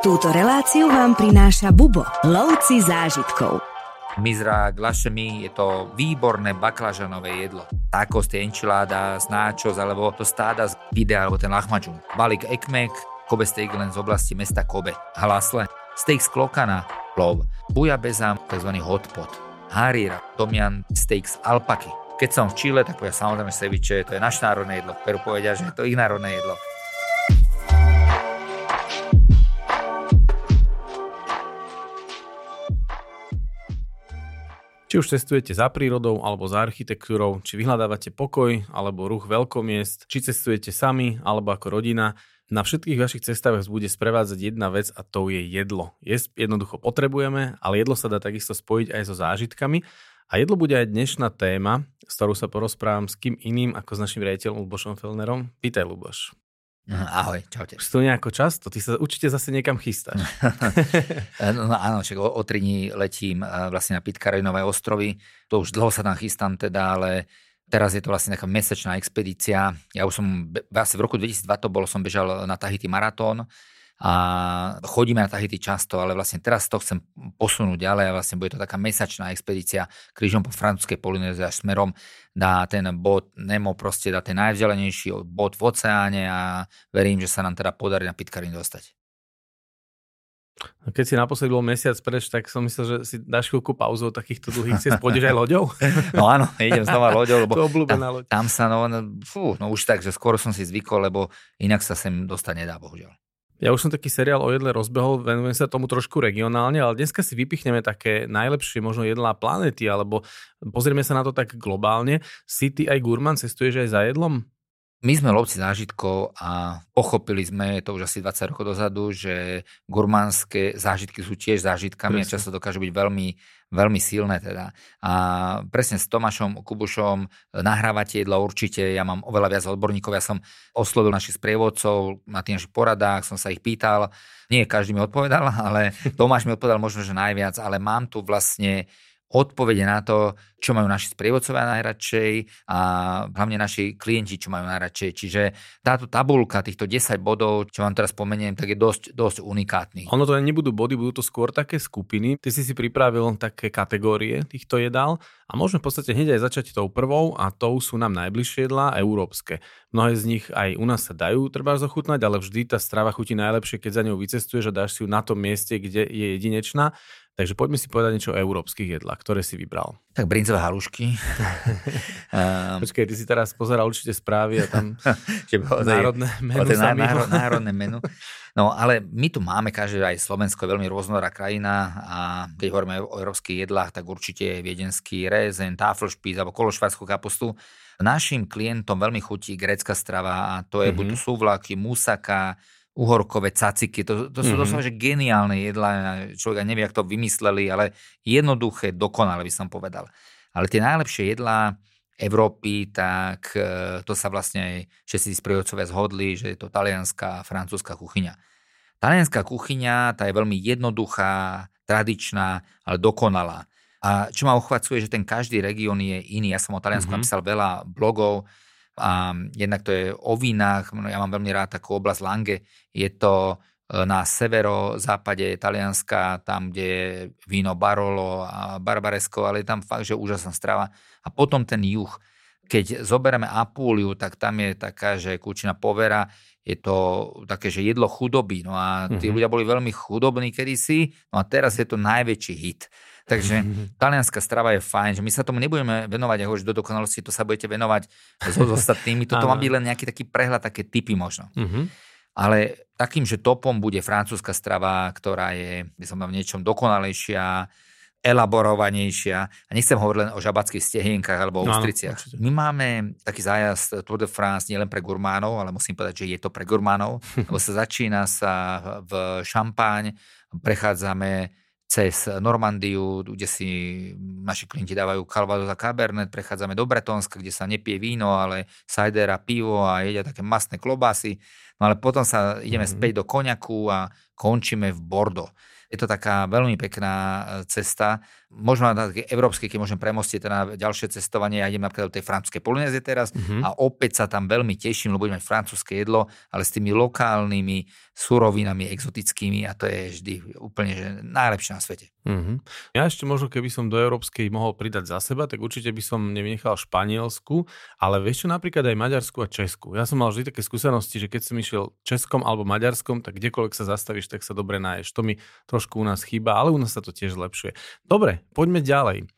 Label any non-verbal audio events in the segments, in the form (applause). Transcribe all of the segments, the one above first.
Túto reláciu vám prináša Bubo, lovci zážitkov. Mizra glašemi je to výborné baklažanové jedlo. Tacos, tie enchiladas, nachos, alebo to stáda z videa, alebo ten lahmacun. Balík ekmek, Kobe steak len z oblasti mesta Kobe. Hlasle, steak z klokana, plov. Buja bezam, tzv. hot pot. Harira, tomian steak z alpaky. Keď som v Čile, tak povedia samozrejme ceviče, to je naše národné jedlo. Peru povedia, že je to ich národné jedlo. Či už cestujete za prírodou alebo za architektúrou, či vyhľadávate pokoj alebo ruch veľkomiest, či cestujete sami alebo ako rodina, na všetkých vašich cestách vás bude sprevádzať jedna vec a to je jedlo. Jesť jednoducho potrebujeme, ale jedlo sa dá takisto spojiť aj so zážitkami. A jedlo bude aj dnešná téma, s ktorou sa porozprávam s kým iným ako s našim riaditeľom Lubošom Felnerom. Vítaj, Luboš. Ahoj, čaute. Už to nejako často? Ty sa určite zase niekam chystáš. (laughs) no, no áno, však o, o tri dní letím vlastne na Pitkarinové ostrovy. To už dlho sa tam chystám teda, ale teraz je to vlastne taká mesačná expedícia. Ja už som, vlastne v roku 2002 to bol, som bežal na Tahiti maratón a chodíme na Tahiti často, ale vlastne teraz to chcem posunúť ďalej a vlastne bude to taká mesačná expedícia krížom po francúzskej Polynézii až smerom na ten bod Nemo, proste na ten najvzdialenejší bod v oceáne a verím, že sa nám teda podarí na Pitcairn dostať. Keď si naposledy bol mesiac preč, tak som myslel, že si dáš chvíľku pauzu od takýchto dlhých ciest. Pôjdeš aj loďou? (laughs) No áno, idem znova loďou, lebo (laughs) to obľúbená loď. Tam, tam sa, no, fú, no už tak, že skoro som si zvykol, lebo inak sa sem dostať nedá, bohužiaľ. Ja už som taký seriál o jedle rozbehol, venujem sa tomu trošku regionálne, ale dneska si vypichneme také najlepšie možno jedlá planety, alebo pozrieme sa na to tak globálne. Si ty aj gurman, cestuješ aj za jedlom? My sme lovci zážitkov a pochopili sme to už asi 20 rokov dozadu, že gurmánske zážitky sú tiež zážitkami Presne. a často dokážu byť veľmi, veľmi silné. Teda. A presne s Tomášom Kubušom nahrávate jedla určite, ja mám oveľa viac odborníkov, ja som oslovil našich sprievodcov na tých našich poradách, som sa ich pýtal, nie každý mi odpovedal, (laughs) ale Tomáš mi odpovedal možno, že najviac, ale mám tu vlastne odpovede na to, čo majú naši sprievodcovia najradšej a hlavne naši klienti, čo majú najradšej. Čiže táto tabulka týchto 10 bodov, čo vám teraz spomeniem, tak je dosť, dosť unikátny. Ono to nebudú body, budú to skôr také skupiny. Ty si si pripravil také kategórie týchto jedál a môžeme v podstate hneď aj začať tou prvou a tou sú nám najbližšie jedlá európske. Mnohé z nich aj u nás sa dajú treba zochutnať, ale vždy tá strava chutí najlepšie, keď za ňou vycestuješ a dáš si ju na tom mieste, kde je jedinečná. Takže poďme si povedať niečo o európskych jedlách, ktoré si vybral. Tak brinzové halušky. (laughs) um, Počkej, ty si teraz pozeral určite správy a tam (laughs) národné menu sa národ, národné menu. No ale my tu máme, každé aj Slovensko je veľmi rôznorodá krajina a keď hovoríme o európskych jedlách, tak určite je viedenský rezen, tafelšpíc alebo kološvarskú kapustu. Našim klientom veľmi chutí grécka strava a to je mm-hmm. buď súvlaky, musaka, uhorkové caciky, to, to sú mm-hmm. doslova že geniálne jedlá, človek nevie, ako to vymysleli, ale jednoduché, dokonale by som povedal. Ale tie najlepšie jedlá Európy, tak e, to sa vlastne všetci sprievodcovia zhodli, že je to talianská a francúzska kuchyňa. Talianská kuchyňa, tá je veľmi jednoduchá, tradičná, ale dokonalá. A čo ma uchvacuje, že ten každý región je iný. Ja som o Taliansku mm-hmm. napísal veľa blogov, a jednak to je o vínach, ja mám veľmi rád takú oblasť Lange, je to e, na severo-západe Talianska, tam, kde je víno Barolo a Barbaresco, ale je tam fakt, že úžasná strava. A potom ten juh. Keď zoberieme Apúliu, tak tam je taká, že kúčina povera, je to také, že jedlo chudoby. No a tí mm-hmm. ľudia boli veľmi chudobní kedysi, no a teraz je to najväčší hit. Takže talianská strava je fajn, že my sa tomu nebudeme venovať ako do dokonalosti, to sa budete venovať s ostatnými. Toto (laughs) má byť len nejaký taký prehľad, také typy možno. Mm-hmm. Ale takým, že topom bude francúzska strava, ktorá je, by som v niečom dokonalejšia, elaborovanejšia. A nechcem hovoriť len o žabackých stehienkach alebo o no, ústriciach. My máme taký zájazd Tour de France nielen pre gurmánov, ale musím povedať, že je to pre gurmánov, (laughs) lebo sa začína sa v Šampáň, prechádzame cez Normandiu, kde si naši klienti dávajú Calvados a Cabernet, prechádzame do Bretonska, kde sa nepije víno, ale cider a pivo a jedia také masné klobásy. No ale potom sa ideme mm-hmm. späť do Koňaku a končíme v Bordeaux. Je to taká veľmi pekná e, cesta. Možno na také európske, keď môžem premostiť teda ďalšie cestovanie, ja idem napríklad do tej francúzskej Polynézie teraz uh-huh. a opäť sa tam veľmi teším, lebo budem mať francúzske jedlo, ale s tými lokálnymi surovinami exotickými a to je vždy úplne že najlepšie na svete. Uh-huh. Ja ešte možno, keby som do európskej mohol pridať za seba, tak určite by som nevynechal Španielsku, ale vieš čo, napríklad aj Maďarsku a Česku. Ja som mal vždy také skúsenosti, že keď som išiel Českom alebo Maďarskom, tak kdekoľvek sa zastavíš, tak sa dobre náješ. To mi trošku u nás chýba, ale u nás sa to tiež zlepšuje. Dobre, poďme ďalej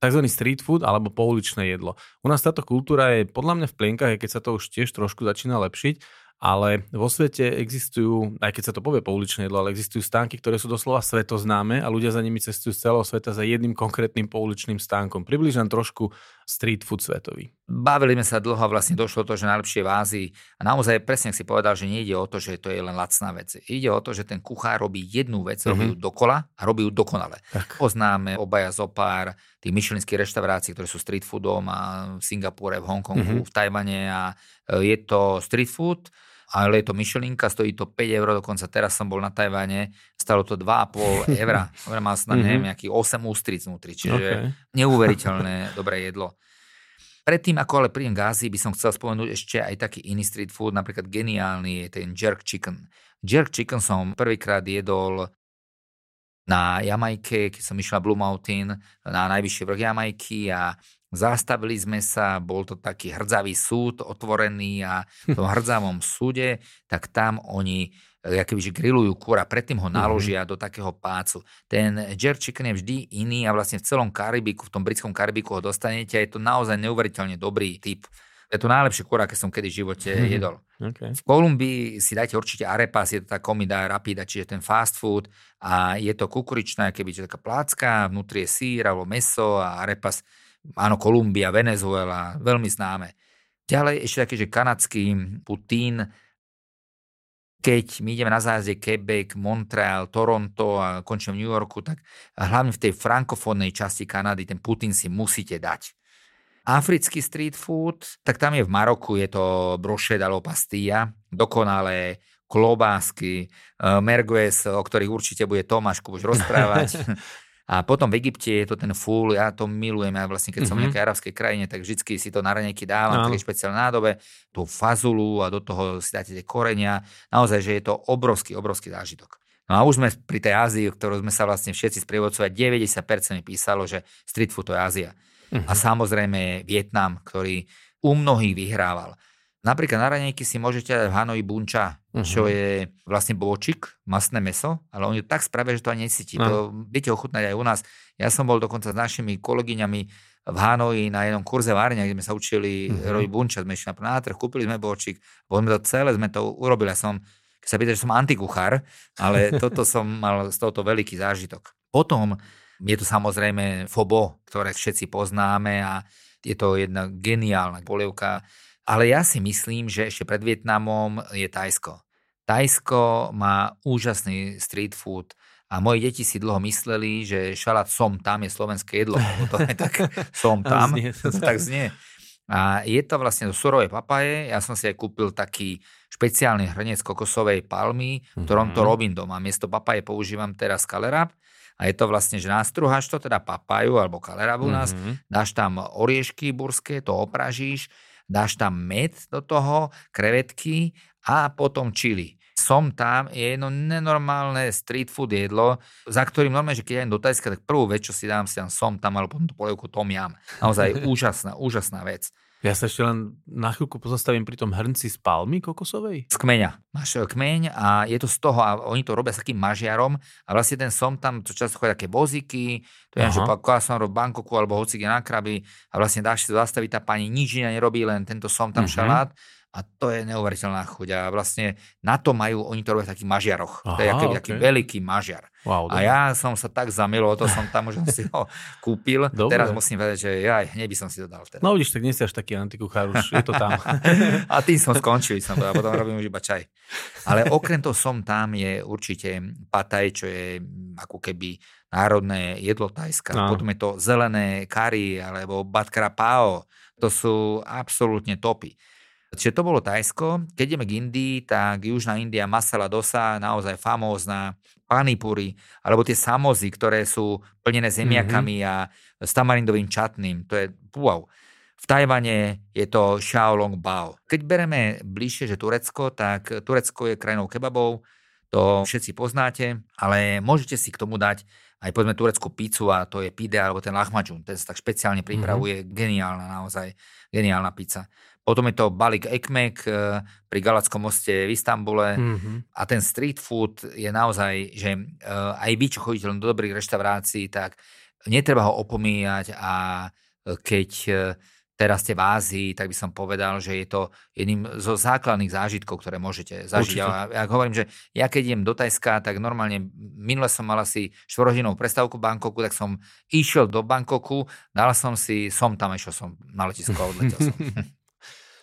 tzv. street food alebo pouličné jedlo. U nás táto kultúra je podľa mňa v plienkach, keď sa to už tiež trošku začína lepšiť, ale vo svete existujú, aj keď sa to povie pouličné jedlo, ale existujú stánky, ktoré sú doslova svetoznáme a ľudia za nimi cestujú z celého sveta za jedným konkrétnym pouličným stánkom. Približujem trošku street food svetový. Bavili sme sa dlho a vlastne došlo to, že najlepšie v Ázii. A naozaj presne si povedal, že nejde o to, že to je len lacná vec. Ide o to, že ten kuchár robí jednu vec, mm-hmm. robí ju dokola a robí ju dokonale. Tak. Poznáme obaja zo pár tých myšelinských reštaurácií, ktoré sú street foodom a v Singapúre, v Hongkongu, mm-hmm. v Tajvane a e, je to street food ale je to myšelinka, stojí to 5 eur, dokonca teraz som bol na Tajvane, stalo to 2,5 eur, mal som tam, mm-hmm. neviem, nejaký 8 ústric vnútri, čiže okay. neuveriteľné dobré jedlo. Predtým, ako ale prídem k Ázii, by som chcel spomenúť ešte aj taký iný street food, napríklad geniálny je ten jerk chicken. Jerk chicken som prvýkrát jedol na Jamajke, keď som išiel na Blue Mountain, na najvyššie vrch Jamajky a Zastavili sme sa, bol to taký hrdzavý súd otvorený a v tom (laughs) hrdavom súde, tak tam oni eh, že grillujú kúra, predtým ho mhm. naložia mm-hmm. do takého pácu. Ten jerk chicken je vždy iný a vlastne v celom Karibiku, v tom britskom Karibiku ho dostanete a je to naozaj neuveriteľne dobrý typ. Je to najlepšie kúra, aké som kedy v živote mm-hmm. jedol. Okay. V Kolumbii si dajte určite arepas, je to tá komida rapida, čiže ten fast food a je to kukuričná, keby taká plácka, vnútri je sír alebo meso a arepas áno, Kolumbia, Venezuela, veľmi známe. Ďalej ešte taký, že kanadský Putin, keď my ideme na zájazde Quebec, Montreal, Toronto a končím v New Yorku, tak hlavne v tej frankofónnej časti Kanady ten Putin si musíte dať. Africký street food, tak tam je v Maroku, je to brošet alebo pastilla, dokonalé klobásky, eh, merguez, o ktorých určite bude Tomáš už rozprávať. (laughs) A potom v Egypte je to ten full, ja to milujem, ja vlastne keď mm-hmm. som v mhm. nejakej arabskej krajine, tak vždycky si to na ranejky dávam, no. také špeciálne nádobe, tú fazulu a do toho si dáte tie korenia. Naozaj, že je to obrovský, obrovský zážitok. No a už sme pri tej Ázii, ktorú sme sa vlastne všetci sprievodcovali, 90% mi písalo, že street food to je Ázia. Mm-hmm. A samozrejme Vietnam, ktorý u mnohých vyhrával. Napríklad na ranejky si môžete dať v Hanoi bunča, uh-huh. čo je vlastne bočik, masné meso, ale oni tak spravia, že to ani necíti. Uh-huh. To viete ochutnať aj u nás. Ja som bol dokonca s našimi kolegyňami v Hanoi na jednom kurze várenia, kde sme sa učili uh-huh. robiť bunča. Sme išli na trh, kúpili sme bočik, boli sme to celé, sme to urobili. Ja som, keď sa pýta, že som antikuchár, ale (laughs) toto som mal z tohoto veľký zážitok. Potom je to samozrejme fobo, ktoré všetci poznáme a je to jedna geniálna polievka ale ja si myslím, že ešte pred Vietnamom je Tajsko. Tajsko má úžasný street food a moji deti si dlho mysleli, že šalát som tam je slovenské jedlo. To je tak (laughs) som tam. Znie. To tak znie. A je to vlastne do surovej papaje. Ja som si aj kúpil taký špeciálny hrnec kokosovej palmy, v ktorom to mhm. robím doma. Miesto papaje používam teraz kalerab. A je to vlastne, že nástruháš to, teda papaju alebo kalerabu u nás, mm-hmm. dáš tam oriešky burské, to opražíš, dáš tam med do toho, krevetky a potom čili. Som tam je jedno nenormálne street food jedlo, za ktorým normálne, že keď idem do Tajska, tak prvú vec, čo si dám, si dám som tam, alebo potom tú polievku tom jam. Naozaj úžasná, úžasná vec. Ja sa ešte len na chvíľku pozastavím pri tom hrnci z palmy kokosovej. Z kmeňa. Máš eh, kmeň a je to z toho a oni to robia s takým mažiarom a vlastne ten som tam, to často chodí také boziky, to je, že som v Bangkoku alebo hoci na krabi a vlastne dáš si zastaviť, tá pani nič iné nerobí, len tento som tam uh-huh. šalát a to je neuveriteľná chuť. A vlastne na to majú, oni to robia v takých mažiaroch. Aha, to je aký, okay. taký veľký mažiar. Wow, a ja som sa tak zamiloval, to som tam už si (laughs) ho kúpil. Dobre. Teraz musím povedať, že ja hneď by som si to dal. Vtedy. No vidíš, tak nie si až taký antikuchár, už je to tam. (laughs) a tým som skončil, som a potom robím už iba čaj. Ale okrem toho som tam je určite pataj, čo je ako keby národné jedlo Tajska. No. Potom je to zelené kari alebo batkra pao. To sú absolútne topy. Čiže to bolo Tajsko. Keď ideme k Indii, tak Južná India, masala dosa, naozaj famózna, panipuri, alebo tie samozy, ktoré sú plnené zemiakami mm-hmm. a s tamarindovým čatným. To je wow. V Tajvane je to Xiaolong Bao. Keď bereme bližšie, že Turecko, tak Turecko je krajinou kebabov, to všetci poznáte, ale môžete si k tomu dať aj povedzme tureckú pizzu a to je pide alebo ten lahmacun, ten sa tak špeciálne pripravuje, mm-hmm. geniálna naozaj, geniálna pizza. Potom je to Balik Ekmek eh, pri Galackom moste v Istambule mm-hmm. a ten street food je naozaj, že eh, aj vy, čo chodíte len do dobrých reštaurácií, tak netreba ho opomíjať a eh, keď teraz ste v Ázii, tak by som povedal, že je to jedným zo základných zážitkov, ktoré môžete zažiť. Určite. A ja hovorím, že ja keď idem do Tajska, tak normálne minule som mal asi štvorhodinovú prestávku v Bangkoku, tak som išiel do Bangkoku, dal som si, som tam, išiel som na letisko a odletel som. (laughs)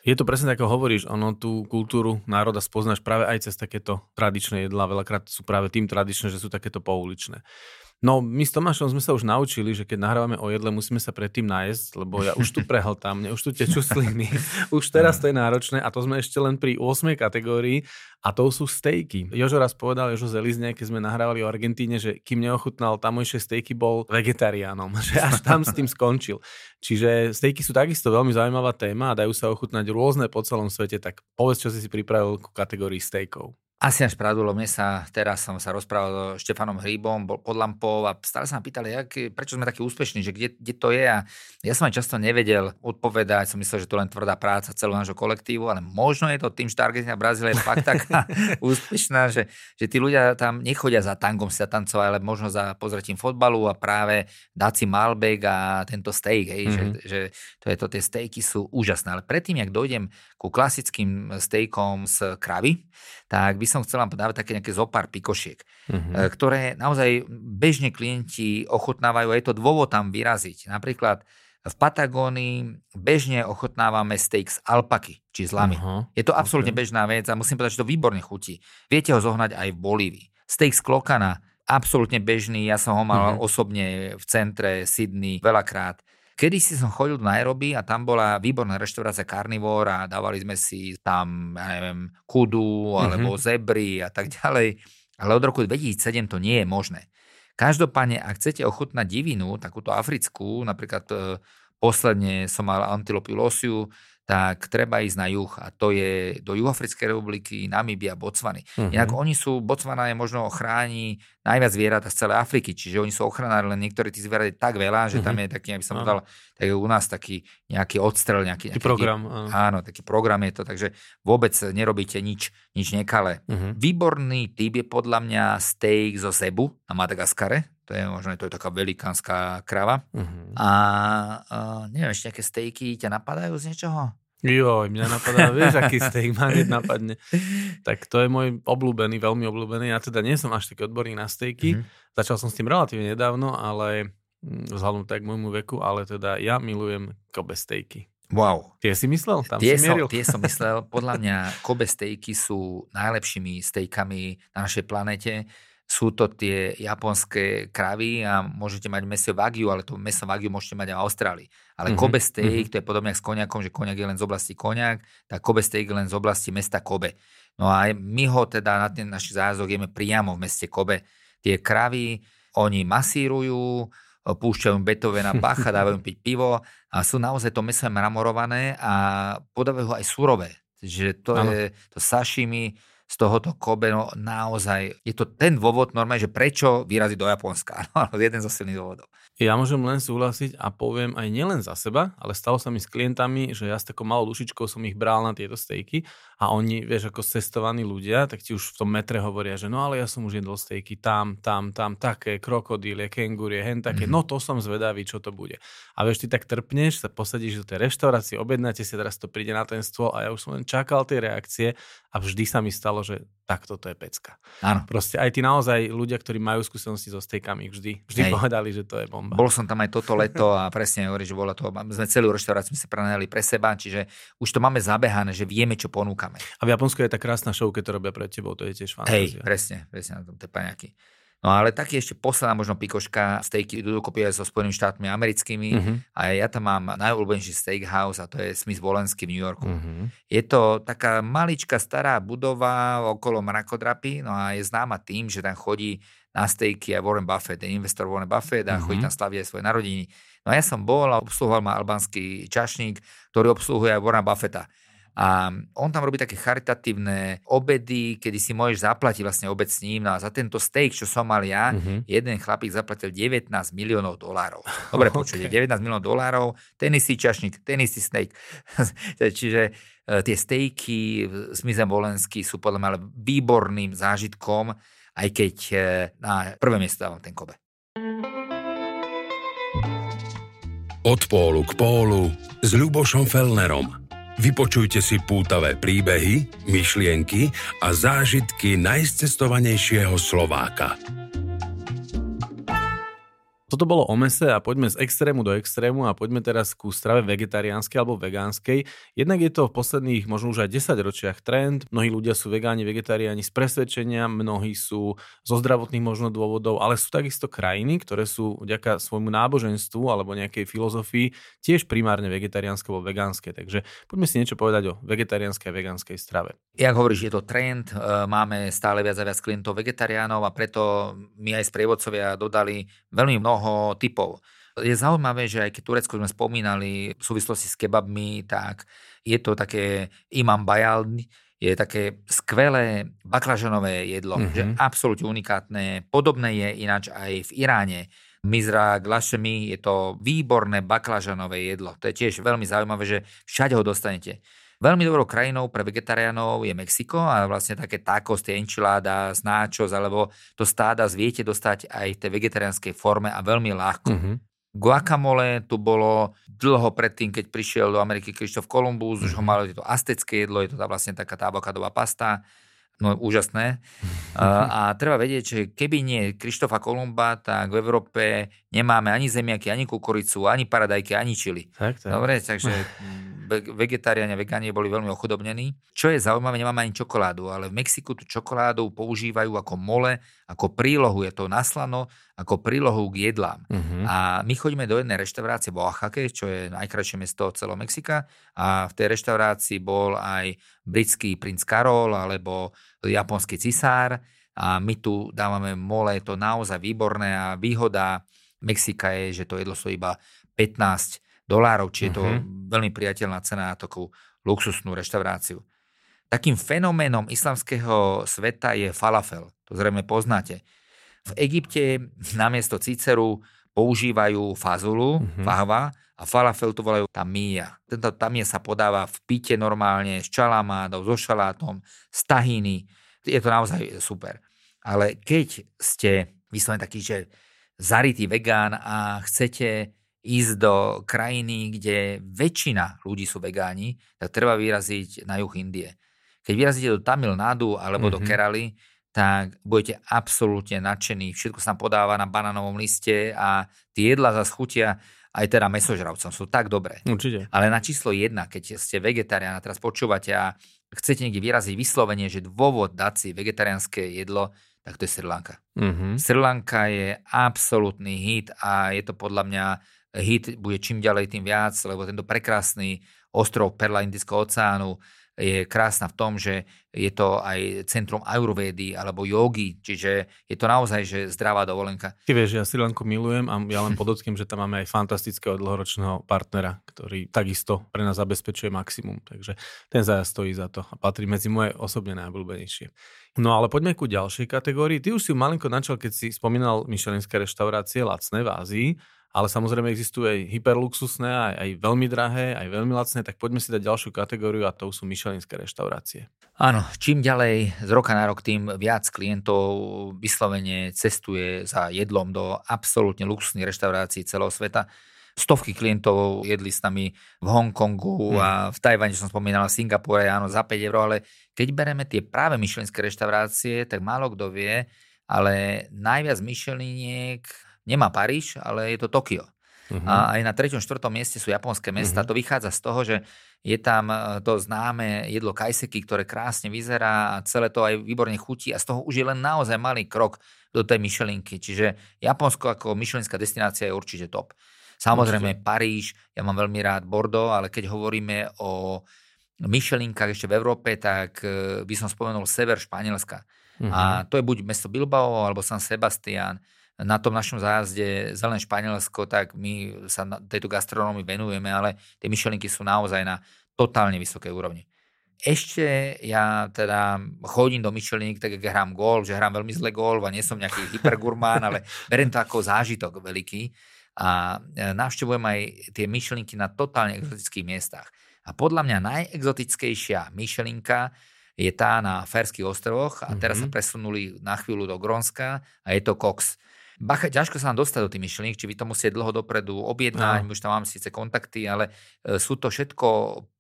Je to presne ako hovoríš, ono tú kultúru národa spoznáš práve aj cez takéto tradičné jedlá. Veľakrát sú práve tým tradičné, že sú takéto pouličné. No, my s Tomášom sme sa už naučili, že keď nahrávame o jedle, musíme sa predtým nájsť, lebo ja už tu prehltám, mne už tu tečú sliny. (laughs) už teraz to je náročné a to sme ešte len pri 8. kategórii a to sú stejky. Jožo raz povedal, Jožo Zelizne, keď sme nahrávali o Argentíne, že kým neochutnal tamojšie stejky, bol vegetariánom, (laughs) že až tam s tým skončil. Čiže stejky sú takisto veľmi zaujímavá téma a dajú sa ochutnať rôzne po celom svete, tak povedz, čo si si pripravil ku kategórii stejkov. Asi až pravdu, mne sa, teraz som sa rozprával so Štefanom Hríbom, bol pod lampou a stále sa ma pýtali, jak, prečo sme takí úspešní, že kde, kde to je a ja som aj často nevedel odpovedať, som myslel, že to len tvrdá práca celého nášho kolektívu, ale možno je to tým, že tá Argentina Brazília je fakt taká (laughs) úspešná, že, že tí ľudia tam nechodia za tangom sa tancovať, ale možno za pozretím fotbalu a práve dať si Malbec a tento steak, hej, mm-hmm. že, že to je to, tie stejky sú úžasné. Ale predtým, jak dojdem ku klasickým stejkom z kravy, tak by som chcel vám dávať také nejaké zopár pikošiek, uh-huh. ktoré naozaj bežne klienti ochotnávajú a je to dôvod tam vyraziť. Napríklad v Patagónii bežne ochotnávame steak z alpaky, či z lamy. Uh-huh. Je to absolútne okay. bežná vec a musím povedať, že to výborne chutí. Viete ho zohnať aj v Bolívii. Steak z klokana, absolútne bežný, ja som ho mal uh-huh. osobne v centre Sydney veľakrát. Kedy si som chodil do Nairobi a tam bola výborná reštaurácia Carnivore a dávali sme si tam, ja neviem, kudu alebo mm-hmm. zebry a tak ďalej. Ale od roku 2007 to nie je možné. Každopádne, ak chcete ochutnať divinu, takúto africkú, napríklad e, posledne som mal antilopy losiu, tak treba ísť na juh a to je do Juhoafrickej republiky, Namibia, Botswany. Uh-huh. Inak oni sú, Botswana je možno chráni najviac zvierat z celej Afriky, čiže oni sú ochranári, len niektorí tí zvierat je tak veľa, že uh-huh. tam je taký, aby som povedal, tak u nás taký nejaký odstrel, nejaký, nejaký program. Áno. áno, taký program je to, takže vôbec nerobíte nič, nič nekalé. Uh-huh. Výborný typ je podľa mňa steak zo zebu na Madagaskare, to je možno to je taká velikánska krava. Uh-huh. A uh, neviem, ešte nejaké stejky ťa napadajú z niečoho? Jo, mňa napadá, vieš, aký steak ma hneď napadne. Tak to je môj obľúbený, veľmi obľúbený. Ja teda nie som až taký odborník na stejky. Uh-huh. Začal som s tým relatívne nedávno, ale mm, vzhľadom tak môjmu veku, ale teda ja milujem Kobe stejky. Wow. Tie si myslel? Tam tie, si som, tie som myslel. (laughs) Podľa mňa Kobe stejky sú najlepšími stejkami na našej planete sú to tie japonské kravy a môžete mať meso Wagyu, ale to meso Wagyu môžete mať aj v Austrálii. Ale mm-hmm. Kobe steak, mm-hmm. to je podobne ako s koniakom, že koniak je len z oblasti koniak, tak Kobe steak je len z oblasti mesta Kobe. No a my ho teda na ten náš zájazdok jeme priamo v meste Kobe. Tie kravy, oni masírujú, púšťajú na (laughs) pacha, dávajú piť pivo a sú naozaj to meso mramorované a podávajú ho aj surové. Že to ano. je to sashimi, z tohoto Kobe, no naozaj, je to ten dôvod normálne, že prečo vyraziť do Japonska. (laughs) No, jeden zo silných dôvodov. Ja môžem len súhlasiť a poviem aj nielen za seba, ale stalo sa mi s klientami, že ja s takou malou dušičkou som ich bral na tieto stejky a oni, vieš, ako cestovaní ľudia, tak ti už v tom metre hovoria, že no ale ja som už jedol stejky tam, tam, tam, také, krokodílie, kengurie, hen také, mm. no to som zvedavý, čo to bude. A vieš, ty tak trpneš, sa posadíš do tej reštaurácie, objednáte si, teraz to príde na ten stôl a ja už som len čakal tie reakcie a vždy sa mi stalo, že takto to je pecka. Áno. Proste aj tí naozaj ľudia, ktorí majú skúsenosti so stejkami, vždy, vždy Hej. povedali, že to je bomba. Bol som tam aj toto (laughs) leto a presne hovorí, že bola to, sme celú reštauráciu sme sa prenajali pre seba, čiže už to máme zabehané, že vieme, čo ponúkame. A v Japonsku je tá krásna show, keď to robia pred tebou, to je tiež fantázia. Hej, presne, presne na tom, tie paňaky. No ale taký ešte posledná možno pikoška, stejky idú dokopy aj so Spojenými štátmi americkými uh-huh. a ja tam mám najobľúbenejší steakhouse a to je Smith Wolenský v New Yorku. Uh-huh. Je to taká maličká stará budova okolo mrakodrapy, no a je známa tým, že tam chodí na stejky aj Warren Buffett, je investor Warren Buffett a uh-huh. chodí tam slaviť aj svoje narodiny. No a ja som bol a obsluhoval ma albanský čašník, ktorý obsluhuje aj Warren Buffetta. A on tam robí také charitatívne obedy, kedy si môžeš zaplatiť vlastne obed s ním. No a za tento steak, čo som mal ja, uh-huh. jeden chlapík zaplatil 19 miliónov dolárov. Dobre (laughs) počujete, okay. 19 miliónov dolárov, ten istý čašník, ten istý steak. (laughs) Čiže uh, tie stejky s Mizem Volenský sú podľa mňa výborným zážitkom, aj keď uh, na prvé miesto dávam ten Kobe. Od pólu k pólu s Ľubošom Felnerom. Vypočujte si pútavé príbehy, myšlienky a zážitky najcestovanejšieho Slováka. Toto bolo o mese a poďme z extrému do extrému a poďme teraz ku strave vegetariánskej alebo vegánskej. Jednak je to v posledných možno už aj 10 ročiach trend. Mnohí ľudia sú vegáni, vegetariáni z presvedčenia, mnohí sú zo zdravotných možno dôvodov, ale sú takisto krajiny, ktoré sú vďaka svojmu náboženstvu alebo nejakej filozofii tiež primárne vegetariánske alebo vegánske. Takže poďme si niečo povedať o vegetariánskej a vegánskej strave. Jak hovoríš, je to trend, e, máme stále viac a viac klientov vegetariánov a preto my aj sprievodcovia dodali veľmi mnoho mnoho typov. Je zaujímavé, že aj keď Turecko sme spomínali v súvislosti s kebabmi, tak je to také imam bajal, je také skvelé baklažanové jedlo, mm-hmm. že absolútne unikátne. Podobné je ináč aj v Iráne. Mizra Glašemi je to výborné baklažanové jedlo. To je tiež veľmi zaujímavé, že všade ho dostanete. Veľmi dobrou krajinou pre vegetariánov je Mexiko a vlastne také tacos, tie enchiladas, nachos alebo to stáda viete dostať aj v tej vegetariánskej forme a veľmi ľahko. Mm-hmm. Guacamole tu bolo dlho predtým, keď prišiel do Ameriky Krištof Kolumbus, mm-hmm. už ho mhm. malo to aztecké jedlo, je to tá vlastne taká tá avokadová pasta. No úžasné. A, a treba vedieť, že keby nie Krištofa Kolumba, tak v Európe nemáme ani zemiaky, ani kukuricu, ani paradajky, ani čili. Tak, tak. Dobre, takže (laughs) vegetariáni a vegáni boli veľmi ochudobnení. Čo je zaujímavé, nemáme ani čokoládu, ale v Mexiku tú čokoládu používajú ako mole, ako prílohu, je to naslano, ako prílohu k jedlám. Uh-huh. A my chodíme do jednej reštaurácie v Oaxaca, čo je najkrajšie mesto celého Mexika a v tej reštaurácii bol aj britský princ Karol alebo japonský cisár a my tu dávame mole, je to naozaj výborné a výhoda Mexika je, že to jedlo sú iba 15 dolárov, či je to uh-huh. veľmi priateľná cena na takú luxusnú reštauráciu. Takým fenoménom islamského sveta je falafel. To zrejme poznáte. V Egypte namiesto ciceru používajú fazulu, uh-huh. fahva, a falafel to volajú tamia. Tento tamia sa podáva v pite normálne s čalamádou, so šalátom, z tahiny. Je to naozaj super. Ale keď ste vyslovene taký, že zarytý vegán a chcete ísť do krajiny, kde väčšina ľudí sú vegáni, tak treba vyraziť na juh Indie. Keď vyrazíte do Tamil Nadu alebo mm-hmm. do mhm. Kerali, tak budete absolútne nadšení. Všetko sa podáva na banánovom liste a tie jedla za chutia aj teda mesožravcom sú tak dobré. Určite. Ale na číslo jedna, keď ste vegetarián a teraz počúvate a chcete niekde vyraziť vyslovenie, že dôvod dať si vegetariánske jedlo, tak to je Sri Lanka. Mm-hmm. Sri Lanka je absolútny hit a je to podľa mňa hit bude čím ďalej tým viac, lebo tento prekrásny ostrov Perla Indického oceánu je krásna v tom, že je to aj centrum ajurvédy alebo jogy, čiže je to naozaj že zdravá dovolenka. Ty vieš, ja Sri Lanku milujem a ja len podotkým, že tam máme aj fantastického dlhoročného partnera, ktorý takisto pre nás zabezpečuje maximum, takže ten zájazd stojí za to a patrí medzi moje osobne najobľúbenejšie. No ale poďme ku ďalšej kategórii. Ty už si malinko načal, keď si spomínal myšelinské reštaurácie lacné v Ázii ale samozrejme existujú aj hyperluxusné, aj, aj veľmi drahé, aj veľmi lacné, tak poďme si dať ďalšiu kategóriu a to sú myšelinské reštaurácie. Áno, čím ďalej z roka na rok, tým viac klientov vyslovene cestuje za jedlom do absolútne luxusných reštaurácií celého sveta. Stovky klientov jedli s nami v Hongkongu hmm. a v Tajvane, čo som spomínal, v Singapúre, áno, za 5 eur, ale keď bereme tie práve myšelinské reštaurácie, tak málo kto vie, ale najviac myšeliniek nemá Paríž, ale je to Tokio. Uh-huh. A aj na 3. 4. mieste sú japonské mesta. Uh-huh. To vychádza z toho, že je tam e, to známe jedlo kajseky, ktoré krásne vyzerá a celé to aj výborne chutí a z toho už je len naozaj malý krok do tej myšelinky. Čiže Japonsko ako myšelinská destinácia je určite top. Samozrejme určite. Paríž, ja mám veľmi rád Bordeaux, ale keď hovoríme o myšelinkách ešte v Európe, tak e, by som spomenul sever Španielska. Uh-huh. A to je buď mesto Bilbao alebo San Sebastián na tom našom zájazde Zelené Španielsko, tak my sa na tejto gastronómii venujeme, ale tie myšelinky sú naozaj na totálne vysokej úrovni. Ešte ja teda chodím do myšelník, tak keď hrám golf, že hrám veľmi zle golf a nie som nejaký (laughs) hypergurmán, ale beriem to ako zážitok veľký a e, navštevujem aj tie myšelinky na totálne exotických miestach. A podľa mňa najexotickejšia myšelinka je tá na Ferských ostrovoch a teraz mm-hmm. sa presunuli na chvíľu do Grónska a je to Cox. Bacha, ťažko sa nám dostať do tých myšlienok, či vy to musíte dlho dopredu objednať, no. už tam mám síce kontakty, ale e, sú to všetko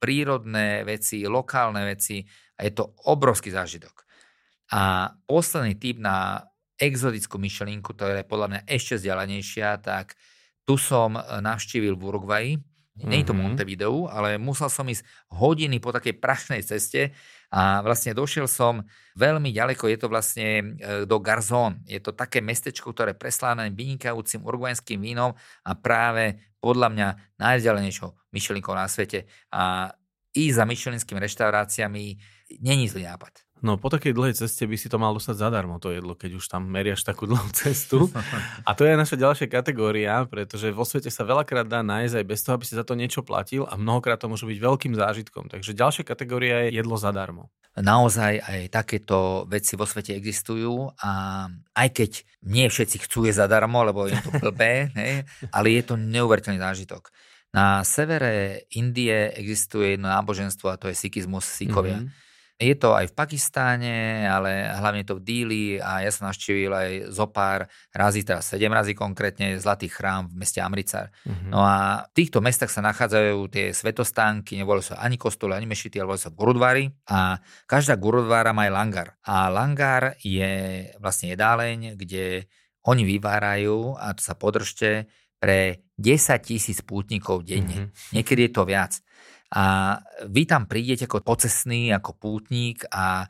prírodné veci, lokálne veci a je to obrovský zážitok. A posledný typ na exotickú myšlienku, to je podľa mňa ešte vzdialenejšia, tak tu som e, navštívil v Uruguayi, nie je to mhm. Montevideo, ale musel som ísť hodiny po takej prašnej ceste a vlastne došiel som veľmi ďaleko, je to vlastne e, do Garzón. Je to také mestečko, ktoré preslávané vynikajúcim urugvajským vínom a práve podľa mňa najvzdialenejšou myšelinkou na svete. A ísť za myšelinskými reštauráciami není zlý nápad. No po takej dlhej ceste by si to mal dostať zadarmo, to jedlo, keď už tam meriaš takú dlhú cestu. A to je naša ďalšia kategória, pretože vo svete sa veľakrát dá nájsť aj bez toho, aby si za to niečo platil a mnohokrát to môže byť veľkým zážitkom. Takže ďalšia kategória je jedlo zadarmo. Naozaj aj takéto veci vo svete existujú a aj keď nie všetci chcú je zadarmo, lebo je to blbé, (laughs) ne? ale je to neuveriteľný zážitok. Na severe Indie existuje jedno náboženstvo a to je sikizmus, síkovia. Mm-hmm je to aj v Pakistáne, ale hlavne to v Díli a ja som navštívil aj zo pár razy, teraz 7 razy konkrétne, Zlatý chrám v meste Amricar. Uh-huh. No a v týchto mestách sa nachádzajú tie svetostánky, neboli sa ani kostoly, ani mešity, ale boli sa gurudvary a každá gurudvára má aj langar. A langar je vlastne jedáleň, kde oni vyvárajú, a to sa podržte, pre 10 tisíc pútnikov denne. Mm-hmm. Niekedy je to viac. A vy tam prídete ako pocesný, ako pútnik a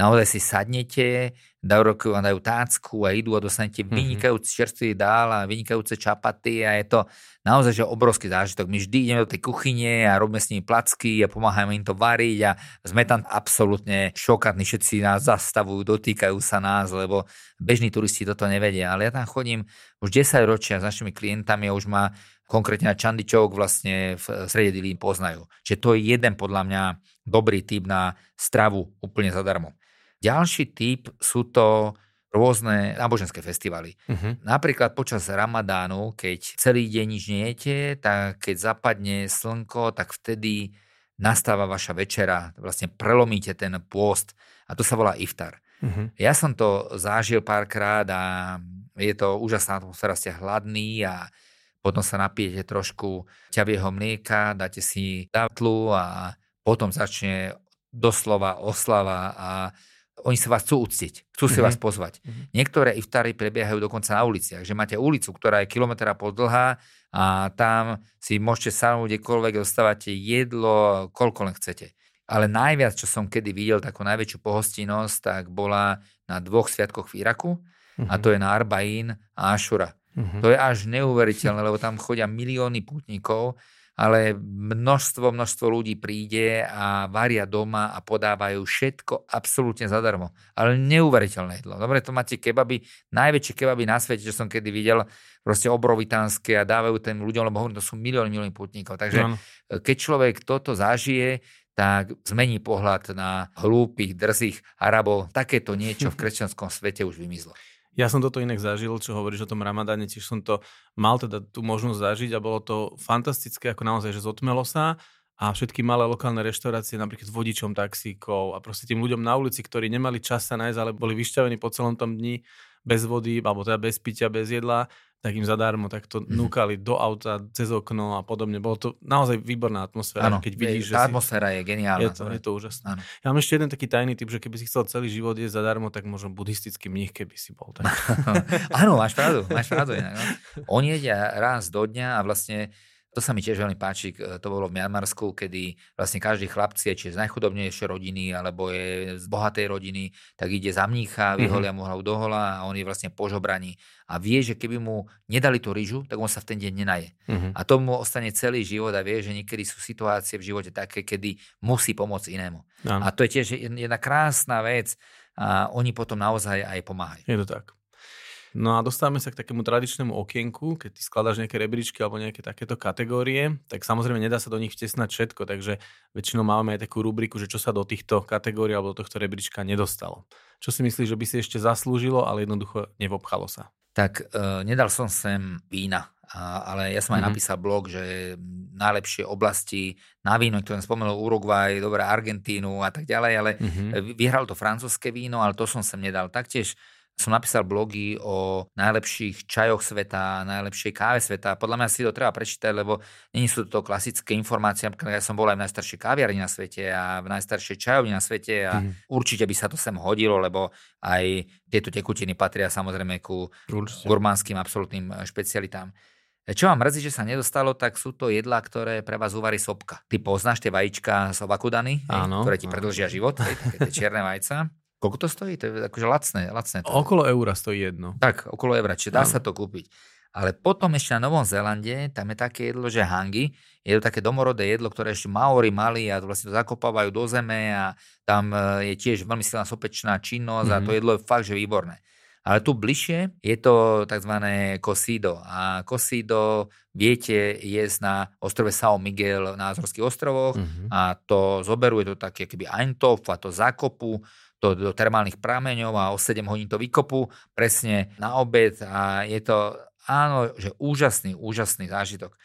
naozaj si sadnete, dajú, dajú tácku a idú a dostanete mm-hmm. vynikajúci čerstvý dál a vynikajúce čapaty a je to naozaj že obrovský zážitok. My vždy ideme do tej kuchyne a robíme s nimi placky a pomáhame im to variť a sme tam absolútne šokatní, všetci nás zastavujú, dotýkajú sa nás, lebo bežní turisti toto nevedia. Ale ja tam chodím už 10 ročia s našimi klientami a už ma konkrétne na Čandičok vlastne v strede Dili poznajú. Čiže to je jeden podľa mňa dobrý typ na stravu úplne zadarmo. Ďalší typ sú to rôzne náboženské festivaly. Uh-huh. Napríklad počas Ramadánu, keď celý deň nič nejete, tak keď zapadne slnko, tak vtedy nastáva vaša večera, vlastne prelomíte ten pôst a to sa volá iftar. Uh-huh. Ja som to zažil párkrát a je to úžasná atmosféra, ste hladní a potom sa napijete trošku ťavieho mlieka, dáte si dátlu a potom začne doslova oslava a oni sa vás chcú uctiť, chcú si mm-hmm. vás pozvať. Mm-hmm. Niektoré iftary prebiehajú dokonca na uliciach, že máte ulicu, ktorá je kilometra pol dlhá a tam si môžete sadnúť kdekoľvek, dostávate jedlo, koľko len chcete. Ale najviac, čo som kedy videl, takú najväčšiu pohostinnosť, tak bola na dvoch sviatkoch v Iraku mm-hmm. a mhm. to je na Arbaín a Ašura. Uh-huh. To je až neuveriteľné, lebo tam chodia milióny putníkov, ale množstvo, množstvo ľudí príde a varia doma a podávajú všetko absolútne zadarmo. Ale neuveriteľné jedlo. Dobre, to máte kebaby, najväčšie kebaby na svete, čo som kedy videl, proste obrovitánske a dávajú tým ľuďom, lebo hovorím, to sú milióny, milióny putníkov. Takže no. keď človek toto zažije, tak zmení pohľad na hlúpych, drzých Arabov. Takéto niečo v kresťanskom svete už vymizlo. Ja som toto inak zažil, čo hovoríš o tom Ramadáne, tiež som to mal teda tú možnosť zažiť a bolo to fantastické, ako naozaj, že zotmelo sa a všetky malé lokálne reštaurácie, napríklad s vodičom taxíkov a proste tým ľuďom na ulici, ktorí nemali čas sa nájsť, ale boli vyšťavení po celom tom dni, bez vody, alebo teda bez pitia, bez jedla, tak im zadarmo takto Mhm. núkali do auta, cez okno a podobne. Bolo to naozaj výborná atmosféra, Áno, keď vidíš, že tá si... atmosféra je geniálna. Je to, je to úžasné. Áno. Ja mám ešte jeden taký tajný typ, že keby si chcel celý život jesť zadarmo, tak možno buddhistický mních, keby si bol. Tak. (laughs) Áno, máš pravdu, máš pravdu. Inak, no. Oni jedia raz do dňa a vlastne to sa mi tiež veľmi páči, to bolo v Mianmarsku, kedy vlastne každý chlapci, či je z najchudobnejšej rodiny, alebo je z bohatej rodiny, tak ide za mnícha, vyholia mu hlavu do hola a on je vlastne požobraní. A vie, že keby mu nedali tú rýžu, tak on sa v ten deň nenaje. Mhm. A tomu ostane celý život a vie, že niekedy sú situácie v živote také, kedy musí pomôcť inému. Áno, A to je tiež jedna krásna vec a oni potom naozaj aj pomáhajú. je to tak. No a dostávame sa k takému tradičnému okienku, keď ty skladáš nejaké rebríčky alebo nejaké takéto kategórie, tak samozrejme nedá sa do nich vtesnať všetko, takže väčšinou máme aj takú rubriku, že čo sa do týchto kategórií alebo do tohto rebríčka nedostalo. Čo si myslíš, že by si ešte zaslúžilo, ale jednoducho nevobchalo sa? tak uh, nedal som sem vína, a, ale ja som aj Mhm. napísal blog, že najlepšie oblasti na víno, ktoré spomenul Uruguay, dobré Argentínu a tak ďalej, ale Mhm. mm. vyhral to francúzske víno, ale to som sem nedal. Taktiež som napísal blogy o najlepších čajoch sveta, najlepšej káve sveta. Podľa mňa si to treba prečítať, lebo nie sú to klasické informácie. Ja som bol aj v najstaršej kaviarni na svete a v najstaršej čajovni na svete a Mhm. určite by sa to sem hodilo, lebo aj tieto tekutiny patria samozrejme ku Určite. gurmánskym absolútnym e, špecialitám. E, Čo vám mrzí, že sa nedostalo, tak sú to jedlá, ktoré pre vás uvarí sopka. Ty poznáš tie vajíčka z ovakudany, hej, Áno, ktoré ti áno. predlžia život, hej, také tie (laughs) čierne vajca. Koľko to stojí? To je akože lacné, lacné. To. Okolo eura stojí jedno. Tak, okolo evra, čiže dá Áno. sa to kúpiť. Ale potom ešte na Novom Zélande, tam je také jedlo, že hangi, je to také domorodé jedlo, ktoré ešte Maori mali a vlastne to zakopávajú do zeme a tam e, je tiež veľmi silná sopečná činnosť mm-hmm. a to Mhm. jedlo je fakt, že výborné. Ale tu bližšie je to tzv. kosido. A kosido viete jesť na ostrove São Miguel na Azorských ostrovoch Mhm. a to zoberú, je to také keby eintop a to zakopu to do termálnych prameňov a o 7 hodín to vykopú presne na obed a je to, áno, že úžasný, úžasný zážitok.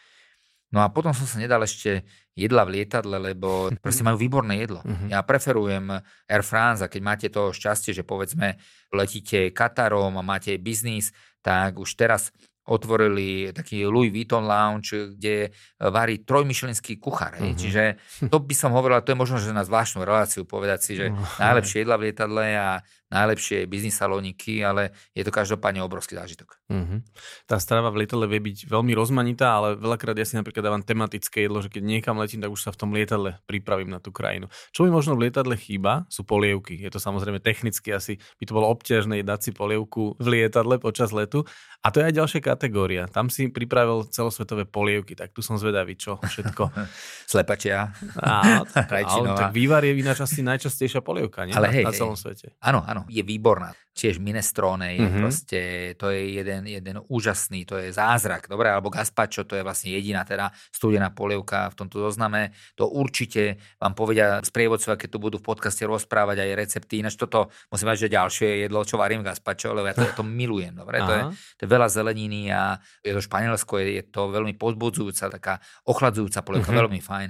No a potom som sa nedal ešte jedla v lietadle, lebo (laughs) proste majú výborné jedlo. Mhm. Ja preferujem Air France a keď máte to šťastie, že povedzme letíte Katarom a máte biznis, tak už teraz otvorili taký Louis Vuitton Lounge, kde varí trojmyšelinský kuchár. Mhm. Čiže to by som hovoril, to je možno, že na zvláštnu reláciu povedať si, že No. najlepšie jedla v lietadle a najlepšie biznis salóniky, ale je to každopádne obrovský zážitok. Mhm. Tá strava v lietadle vie byť veľmi rozmanitá, ale veľakrát ja si napríklad dávam tematické jedlo, že keď niekam letím, tak už sa v tom lietadle pripravím na tú krajinu. Čo mi možno v lietadle chýba, sú polievky. Je to samozrejme technicky asi, by to bolo obťažné dať si polievku v lietadle počas letu. A to je aj ďalšia kategória. Tam si pripravil celosvetové polievky, tak tu som zvedavý, čo všetko. (laughs) Slepačia. Á, tak, (laughs) ale, tak vývar je ináč asi najčastejšia polievka, nie? Ale na, hej, na hej. celom svete. Áno, áno, je výborná. Tiež minestrone je Mhm. proste, to je jeden, jeden úžasný, to je zázrak, dobre, alebo gazpacho, to je vlastne jediná teda studená polievka v tomto zozname. To určite vám povedia sprievodcovia, keď tu budú v podcaste rozprávať aj recepty. Ináč toto musím mať, že ďalšie jedlo, čo varím gazpacho, lebo ja to, ja to milujem, dobre, to je, to je veľa zeleniny a je to Španielsko, je, je to veľmi pozbudzujúca, taká ochladzujúca polievka, Mhm. veľmi fajn.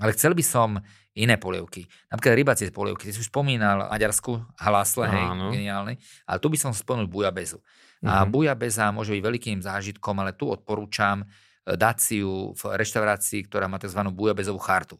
Ale chcel by som iné polievky. Napríklad rybacie polievky. Ty si už spomínal Maďarsku, halasle, hej, geniálny. Ale tu by som spomenul bujabezu. A Mhm. bujabeza môže byť veľkým zážitkom, ale tu odporúčam e, dať ju v reštaurácii, ktorá má tzv. bujabezovú chartu.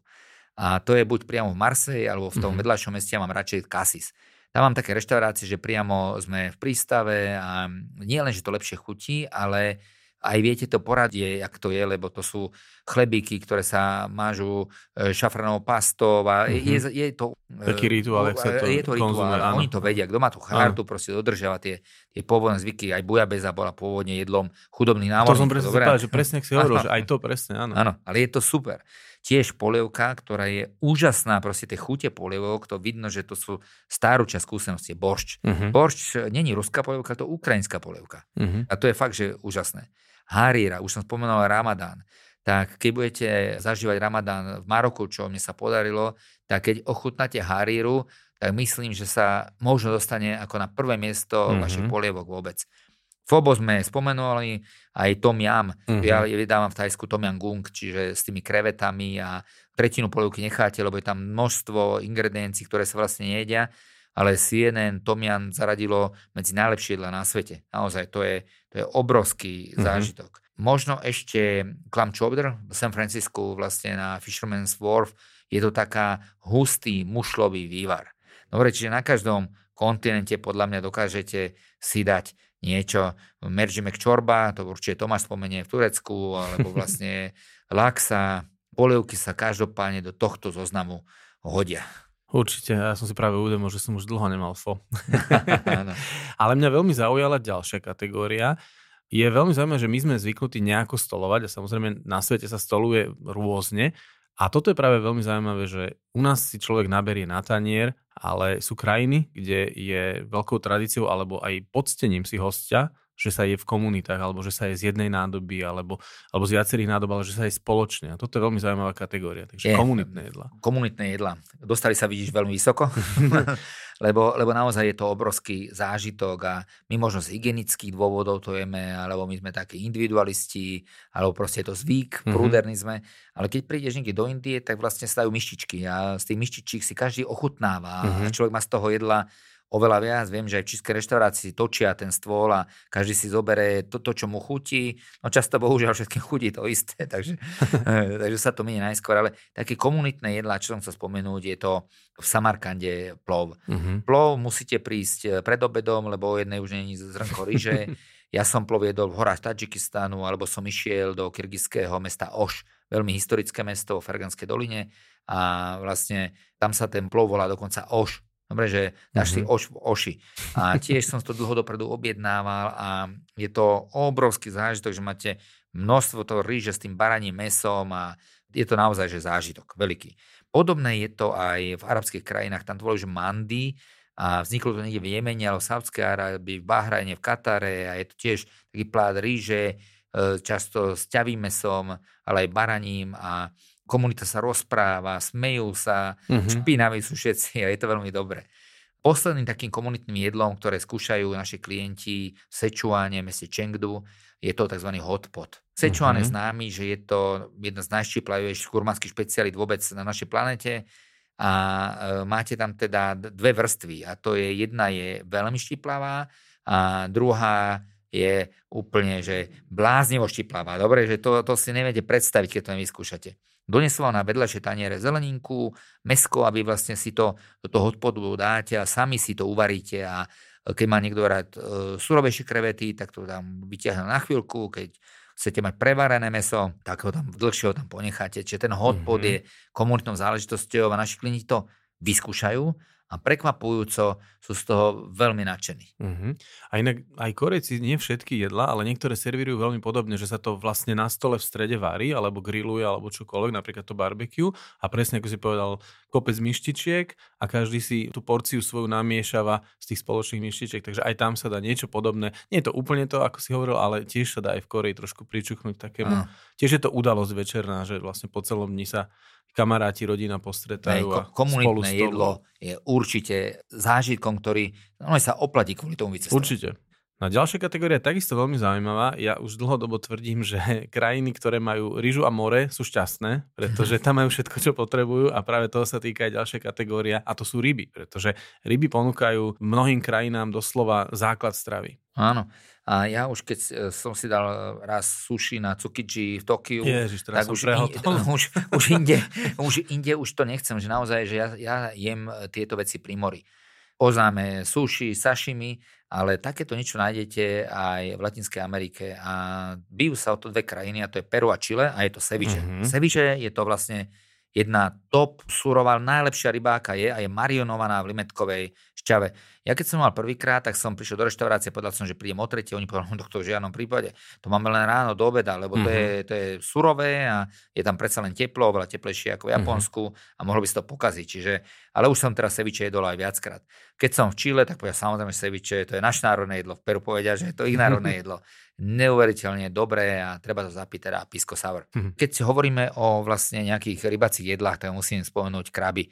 A to je buď priamo v Marseille, alebo v tom Mhm. vedľajšom meste, ja mám radšej Cassis. Tam mám také reštaurácie, že priamo sme v prístave a nie len, že to lepšie chutí, ale aj viete to poradie, jak to je, lebo to sú chlebíky, ktoré sa mážu e, šafranovou pastou a Mhm. je, je to... e, Taký rituál, jak sa to je to rituál, áno. oni to vedia. Kto má tú chartu, proste dodržiava tie, tie pôvodné zvyky. Aj bujabeza bola pôvodne jedlom chudobných To námorníkov. som presne povedal, že presne, ak si hovoril, (laughs) že aj to presne, áno. Áno, ale je to super. Tiež polievka, ktorá je úžasná, proste tie chute polievok, to vidno, že to sú starúčia skúsenosti, boršč. Mhm. Boršč není ruská polievka, to ukrajinská polievka. Mhm. A to je fakt, že úžasné. Haríra, už som spomenul Ramadán. Tak keď budete zažívať Ramadán v Maroku, čo mne sa podarilo, tak keď ochutnáte haríru, tak myslím, že sa možno dostane ako na prvé miesto Mhm. vašich polievok vôbec. Fobo sme spomenuli, aj Tom Yam. Mhm. Ja vydávam v Tajsku Tom Yam Gung, čiže s tými krevetami a tretinu polievky necháte, lebo je tam množstvo ingrediencií, ktoré sa vlastne nejedia. Ale CNN Tomian zaradilo medzi najlepšie jedla na svete. Naozaj, to je, to je obrovský mm-hmm. zážitok. Možno ešte clam chowder v San Francisku vlastne na Fisherman's Wharf je to taká hustý mušlový vývar. Dobre, čiže na každom kontinente podľa mňa dokážete si dať niečo. Merži Čorba, to určite Tomáš spomenie v Turecku, alebo (laughs) vlastne Laxa, polievky sa každopádne do tohto zoznamu hodia. Určite, ja som si práve uvedomil, že som už dlho nemal fo. (laughs) Ale mňa veľmi zaujala ďalšia kategória. Je veľmi zaujímavé, že my sme zvyknutí nejako stolovať a samozrejme na svete sa stoluje rôzne. A toto je práve veľmi zaujímavé, že u nás si človek naberie na tanier, ale sú krajiny, kde je veľkou tradíciou alebo aj podstením si hostia že sa je v komunitách, alebo že sa je z jednej nádoby, alebo, alebo z viacerých nádob, ale že sa je spoločne. A toto je veľmi zaujímavá kategória. Takže je, komunitné jedla. Komunitné jedla. Dostali sa, vidíš, veľmi vysoko, (laughs) lebo, lebo naozaj je to obrovský zážitok a my možno z hygienických dôvodov to jeme, alebo my sme takí individualisti, alebo proste je to zvyk, mm-hmm. prúderní sme. Ale keď prídeš niekde do Indie, tak vlastne stajú myštičky a z tých myštičiek si každý ochutnáva mm-hmm. a človek má z toho jedla oveľa viac. Viem, že aj v českej reštaurácii točia ten stôl a každý si zoberie to, to čo mu chutí. No často bohužiaľ všetkým chutí to isté, (laughs) takže, (laughs) eh, takže sa to minie najskôr. Ale také komunitné jedlá, čo som chcel spomenúť, je to v Samarkande plov. Mm-hmm. Plov musíte prísť eh, pred obedom, lebo o jednej už není zrnko ryže. (laughs) Ja som plov jedol v horách Tadžikistánu, alebo som išiel do kyrgyzského mesta Oš, veľmi historické mesto v Ferganskej doline a vlastne tam sa ten plov volá dokonca Oš, Dobre, že dáš mm-hmm. si mhm. oš v oši. A tiež som to dlho dopredu objednával a je to obrovský zážitok, že máte množstvo toho ríže s tým baraním mesom a je to naozaj že zážitok veľký. Podobné je to aj v arabských krajinách, tam to bolo, že mandy a vzniklo to niekde v Jemene, ale v Sávskej Arábii, v Bahrajne, v Katare a je to tiež taký plát ríže, e, často s ťavým mesom, ale aj baraním a komunita sa rozpráva, smejú sa, mm-hmm. špinaví sú všetci a je to veľmi dobré. Posledným takým komunitným jedlom, ktoré skúšajú naši klienti v Sečuáne, meste Chengdu, je to tzv. hotpot. Sečuán mm-hmm. je známy, že je to jedna z najštíplavejších kurmanských špecialít vôbec na našej planete a e, máte tam teda dve vrstvy a to je jedna je veľmi štiplavá a druhá je úplne, že bláznivo štiplavá. Dobre, že to, to si neviete predstaviť, keď to nevyskúšate. Donesla na vedľašie taniere zeleninku, mesko, aby vlastne si to do toho odpodu dáte a sami si to uvaríte a keď má niekto rád e, surovejšie krevety, tak to tam vyťahne na chvíľku, keď chcete mať prevarené meso, tak ho tam dlhšie ho tam ponecháte. Čiže ten hotpot mm-hmm. je komunitnou záležitosťou a naši klienti to vyskúšajú a prekvapujúco sú z toho veľmi nadšení. Uh-huh. A inak aj Korejci nie všetky jedla, ale niektoré servírujú veľmi podobne, že sa to vlastne na stole v strede varí, alebo grilluje, alebo čokoľvek, napríklad to barbecue a presne ako si povedal, kopec myštičiek a každý si tú porciu svoju namiešava z tých spoločných myštičiek, takže aj tam sa dá niečo podobné. Nie je to úplne to, ako si hovoril, ale tiež sa dá aj v Koreji trošku pričuchnúť takému. Uh. Tiež je to udalosť večerná, že vlastne po celom dni sa kamaráti, rodina postretajú a Komunitné jedlo je určite zážitkom, ktorý no, sa oplatí kvôli tomu vycestovať. Určite. No ďalšia kategória je takisto veľmi zaujímavá. Ja už dlhodobo tvrdím, že (laughs) krajiny, ktoré majú rýžu a more, sú šťastné, pretože tam majú všetko, čo potrebujú a práve toho sa týka aj ďalšia kategória a to sú ryby, pretože ryby ponúkajú mnohým krajinám doslova základ stravy. Áno. A ja už keď e, som si dal raz sushi na Tsukiji v Tokiu, Ježiš, tak už, in, (laughs) už, už, inde, už inde už to nechcem, že naozaj, že ja, ja jem tieto veci pri mori. Oznáme sushi, sashimi, ale takéto niečo nájdete aj v Latinskej Amerike a bijú sa o to dve krajiny a to je Peru a Chile a je to ceviche. Mm-hmm. Ceviche je to vlastne jedna top surová, najlepšia rybáka je a je marionovaná v limetkovej šťave. Ja keď som mal prvýkrát, tak som prišiel do reštaurácie, povedal som, že prídem o tretie, oni povedali, (laughs) no to v žiadnom prípade, to máme len ráno do obeda, lebo to, je, mhm. to je surové a je tam predsa len teplo, oveľa teplejšie ako v mhm. Japonsku a mohlo by sa to pokaziť. Čiže, ale už som teraz seviče jedol aj viackrát. Keď som v Čile, tak povedal, samozrejme seviče, to je naše národné jedlo. V Peru povedia, že je to ich národné (laughs) jedlo. Neuveriteľne dobré a treba to zapiť teda pisco sour. Mhm. Keď si hovoríme o vlastne nejakých rybacích jedlách, tak musím spomenúť kraby.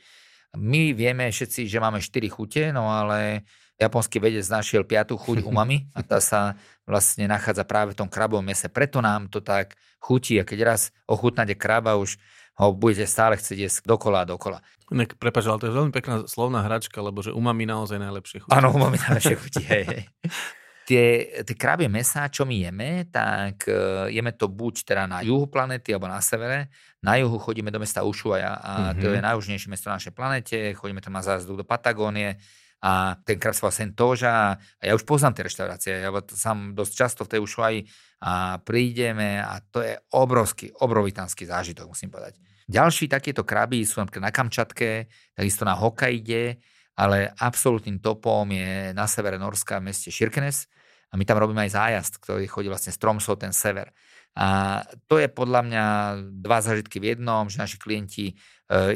My vieme všetci, že máme 4 chute, no ale japonský vedec našiel piatú chuť umami (laughs) a tá sa vlastne nachádza práve v tom krabovom mese. Preto nám to tak chutí a keď raz ochutnáte kraba, už ho budete stále chcieť jesť dokola a dokola. Inak, prepáč, ale to je veľmi pekná slovná hračka, lebo že umami naozaj najlepšie chutí. Áno, umami najlepšie chutí, hej, hej. (laughs) Tie, tie krabie mesá, čo my jeme, tak uh, jeme to buď teda na juhu planety alebo na severe. Na juhu chodíme do mesta Ushuaia a mm-hmm. to je najjužnejšie mesto na našej planete. Chodíme tam na zájazdu do Patagónie a ten krab sa volá Sentoža a ja už poznám tie reštaurácie. Ja sám dosť často v tej Ushuaii a prídeme a to je obrovský, obrovitánsky zážitok, musím povedať. Ďalší takéto kraby sú napríklad na Kamčatke, takisto na Hokkaide, ale absolútnym topom je na severe Norska v meste Širkenes, a my tam robíme aj zájazd, ktorý chodí vlastne z Tromsø, ten sever. A to je podľa mňa dva zažitky v jednom, že naši klienti e,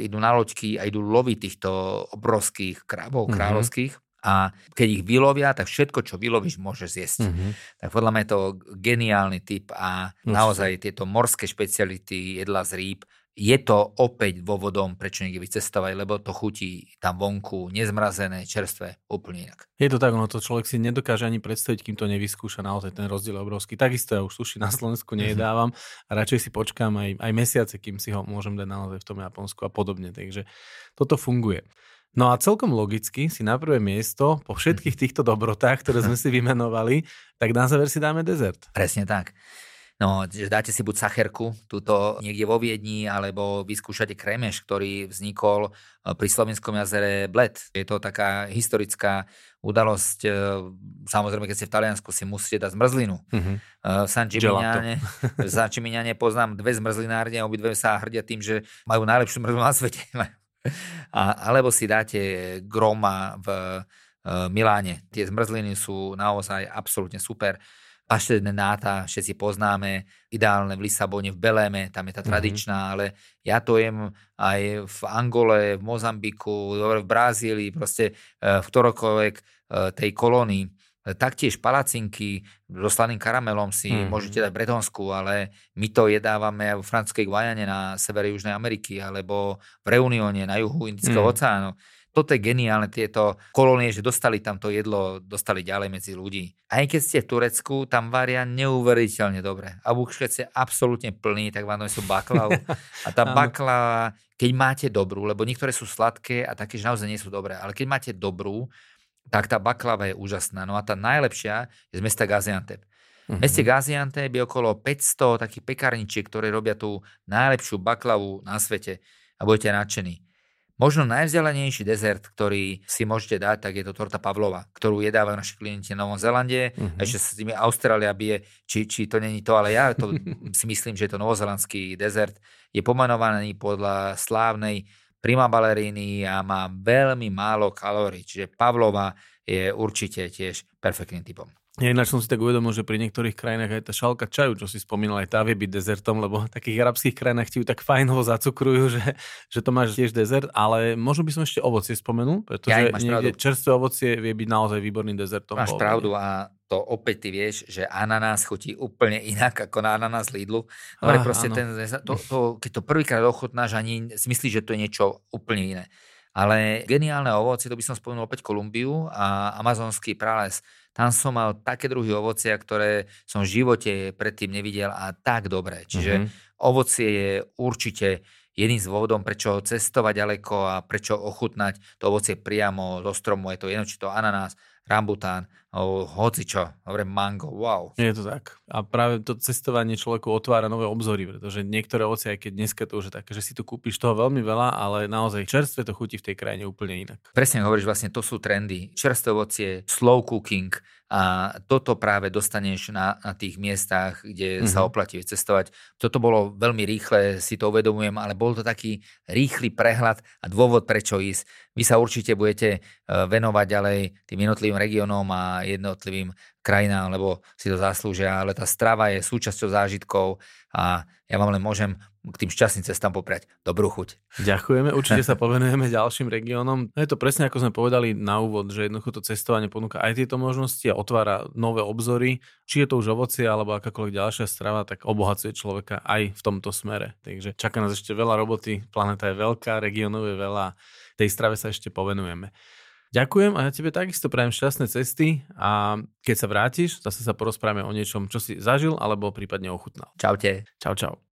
idú na loďky a idú loviť týchto obrovských krabov mm-hmm. kráľovských a keď ich vylovia, tak všetko, čo vylovíš, môžeš zjesť. Mm-hmm. Tak podľa mňa je to geniálny typ a naozaj tieto morské špeciality jedla z rýb je to opäť dôvodom, prečo niekde vycestovať, lebo to chutí tam vonku, nezmrazené, čerstvé, úplne inak. Je to tak, no to človek si nedokáže ani predstaviť, kým to nevyskúša, naozaj ten rozdiel je obrovský. Takisto ja už suši na Slovensku nejedávam a radšej si počkám aj, aj mesiace, kým si ho môžem dať naozaj v tom Japonsku a podobne. Takže toto funguje. No a celkom logicky si na prvé miesto po všetkých týchto dobrotách, ktoré sme si vymenovali, tak na záver si dáme dezert. Presne tak. No, že dáte si buď sacherku, túto niekde vo Viedni, alebo vyskúšate kremeš, ktorý vznikol e, pri slovenskom jazere Bled. Je to taká historická udalosť. E, samozrejme, keď ste v Taliansku, si musíte dať zmrzlinu. Mm-hmm. V San Gimignane, (laughs) v San Gimignane poznám dve zmrzlinárne, obidve sa hrdia tým, že majú najlepšiu zmrzlinu na svete. (laughs) A, alebo si dáte groma v Miláne. Tie zmrzliny sú naozaj absolútne super paštetné náta, všetci poznáme, ideálne v Lisabone, v Beléme, tam je tá mhm. tradičná, mm-hmm. ale ja to jem aj v Angole, v Mozambiku, v Brazílii, proste e, v ktorokoľvek tej kolónii. Taktiež palacinky so slaným karamelom si mm-hmm. môžete dať v Bretonsku, ale my to jedávame v francúzskej Guajane na severe Južnej Ameriky alebo v Reunione na juhu Indického mm-hmm. oceánu toto je geniálne, tieto kolónie, že dostali tam to jedlo, dostali ďalej medzi ľudí. Aj keď ste v Turecku, tam varia neuveriteľne dobre. A keď ste absolútne plní, tak vám sú baklavu. A tá (laughs) baklava, keď máte dobrú, lebo niektoré sú sladké a také, že naozaj nie sú dobré, ale keď máte dobrú, tak tá baklava je úžasná. No a tá najlepšia je z mesta Gaziantep. V meste mhm. Gaziantep je okolo 500 takých pekárničiek, ktoré robia tú najlepšiu baklavu na svete a budete nadšení. Možno najvzdialenejší dezert, ktorý si môžete dať, tak je to torta Pavlova, ktorú jedávajú naši klienti na Novom Zelande. Uh-huh. Ešte s tými Austrália bije, či, či to není to, ale ja to (laughs) si myslím, že je to novozelandský dezert. Je pomenovaný podľa slávnej prima baleríny a má veľmi málo kalórií, čiže Pavlova je určite tiež perfektným typom. Ja ináč som si tak uvedomil, že pri niektorých krajinách aj tá šalka čaju, čo si spomínal, aj tá vie byť dezertom, lebo v takých arabských krajinách ti ju tak fajnovo zacukrujú, že, že to máš tiež dezert, ale možno by som ešte ovocie spomenul, pretože ja, niekde čerstvé ovocie vie byť naozaj výborným dezertom. Máš pravdu a to opäť ty vieš, že ananás chutí úplne inak ako na ananás Lidlu. No, ale proste ten, to, to, keď to prvýkrát ochutnáš, ani si myslíš, že to je niečo úplne iné. Ale geniálne ovocie, to by som spomenul opäť Kolumbiu a amazonský prales tam som mal také druhy ovocia, ktoré som v živote predtým nevidel a tak dobré. Čiže mm-hmm. ovocie je určite jedným z dôvodom, prečo cestovať ďaleko a prečo ochutnať to ovocie priamo zo stromu. Je to jedno, či to ananás, rambután, hoci čo, dobre, mango, wow. Je to tak. A práve to cestovanie človeku otvára nové obzory, pretože niektoré ovocie, aj keď dneska to už je také, že si tu kúpiš toho veľmi veľa, ale naozaj čerstvé to chutí v tej krajine úplne inak. Presne hovoríš, vlastne to sú trendy. Čerstvé ovocie, slow cooking, a toto práve dostaneš na, na tých miestach, kde mm-hmm. sa oplatí cestovať. Toto bolo veľmi rýchle, si to uvedomujem, ale bol to taký rýchly prehľad a dôvod, prečo ísť. Vy sa určite budete e, venovať ďalej tým jednotlivým regiónom a jednotlivým krajinám, lebo si to zaslúžia, ale tá strava je súčasťou zážitkov a ja vám len môžem k tým šťastným cestám popriať dobrú chuť. Ďakujeme, (laughs) určite sa povenujeme ďalším regiónom. Je to presne ako sme povedali na úvod, že jednoducho to cestovanie ponúka aj tieto možnosti a otvára nové obzory. Či je to už ovocie alebo akákoľvek ďalšia strava, tak obohacuje človeka aj v tomto smere. Takže čaká nás ešte veľa roboty, planeta je veľká, regiónov je veľa, tej strave sa ešte povenujeme. Ďakujem a ja tebe takisto prajem šťastné cesty a keď sa vrátiš, zase sa porozprávame o niečom, čo si zažil alebo prípadne ochutnal. Čaute. Čau, čau.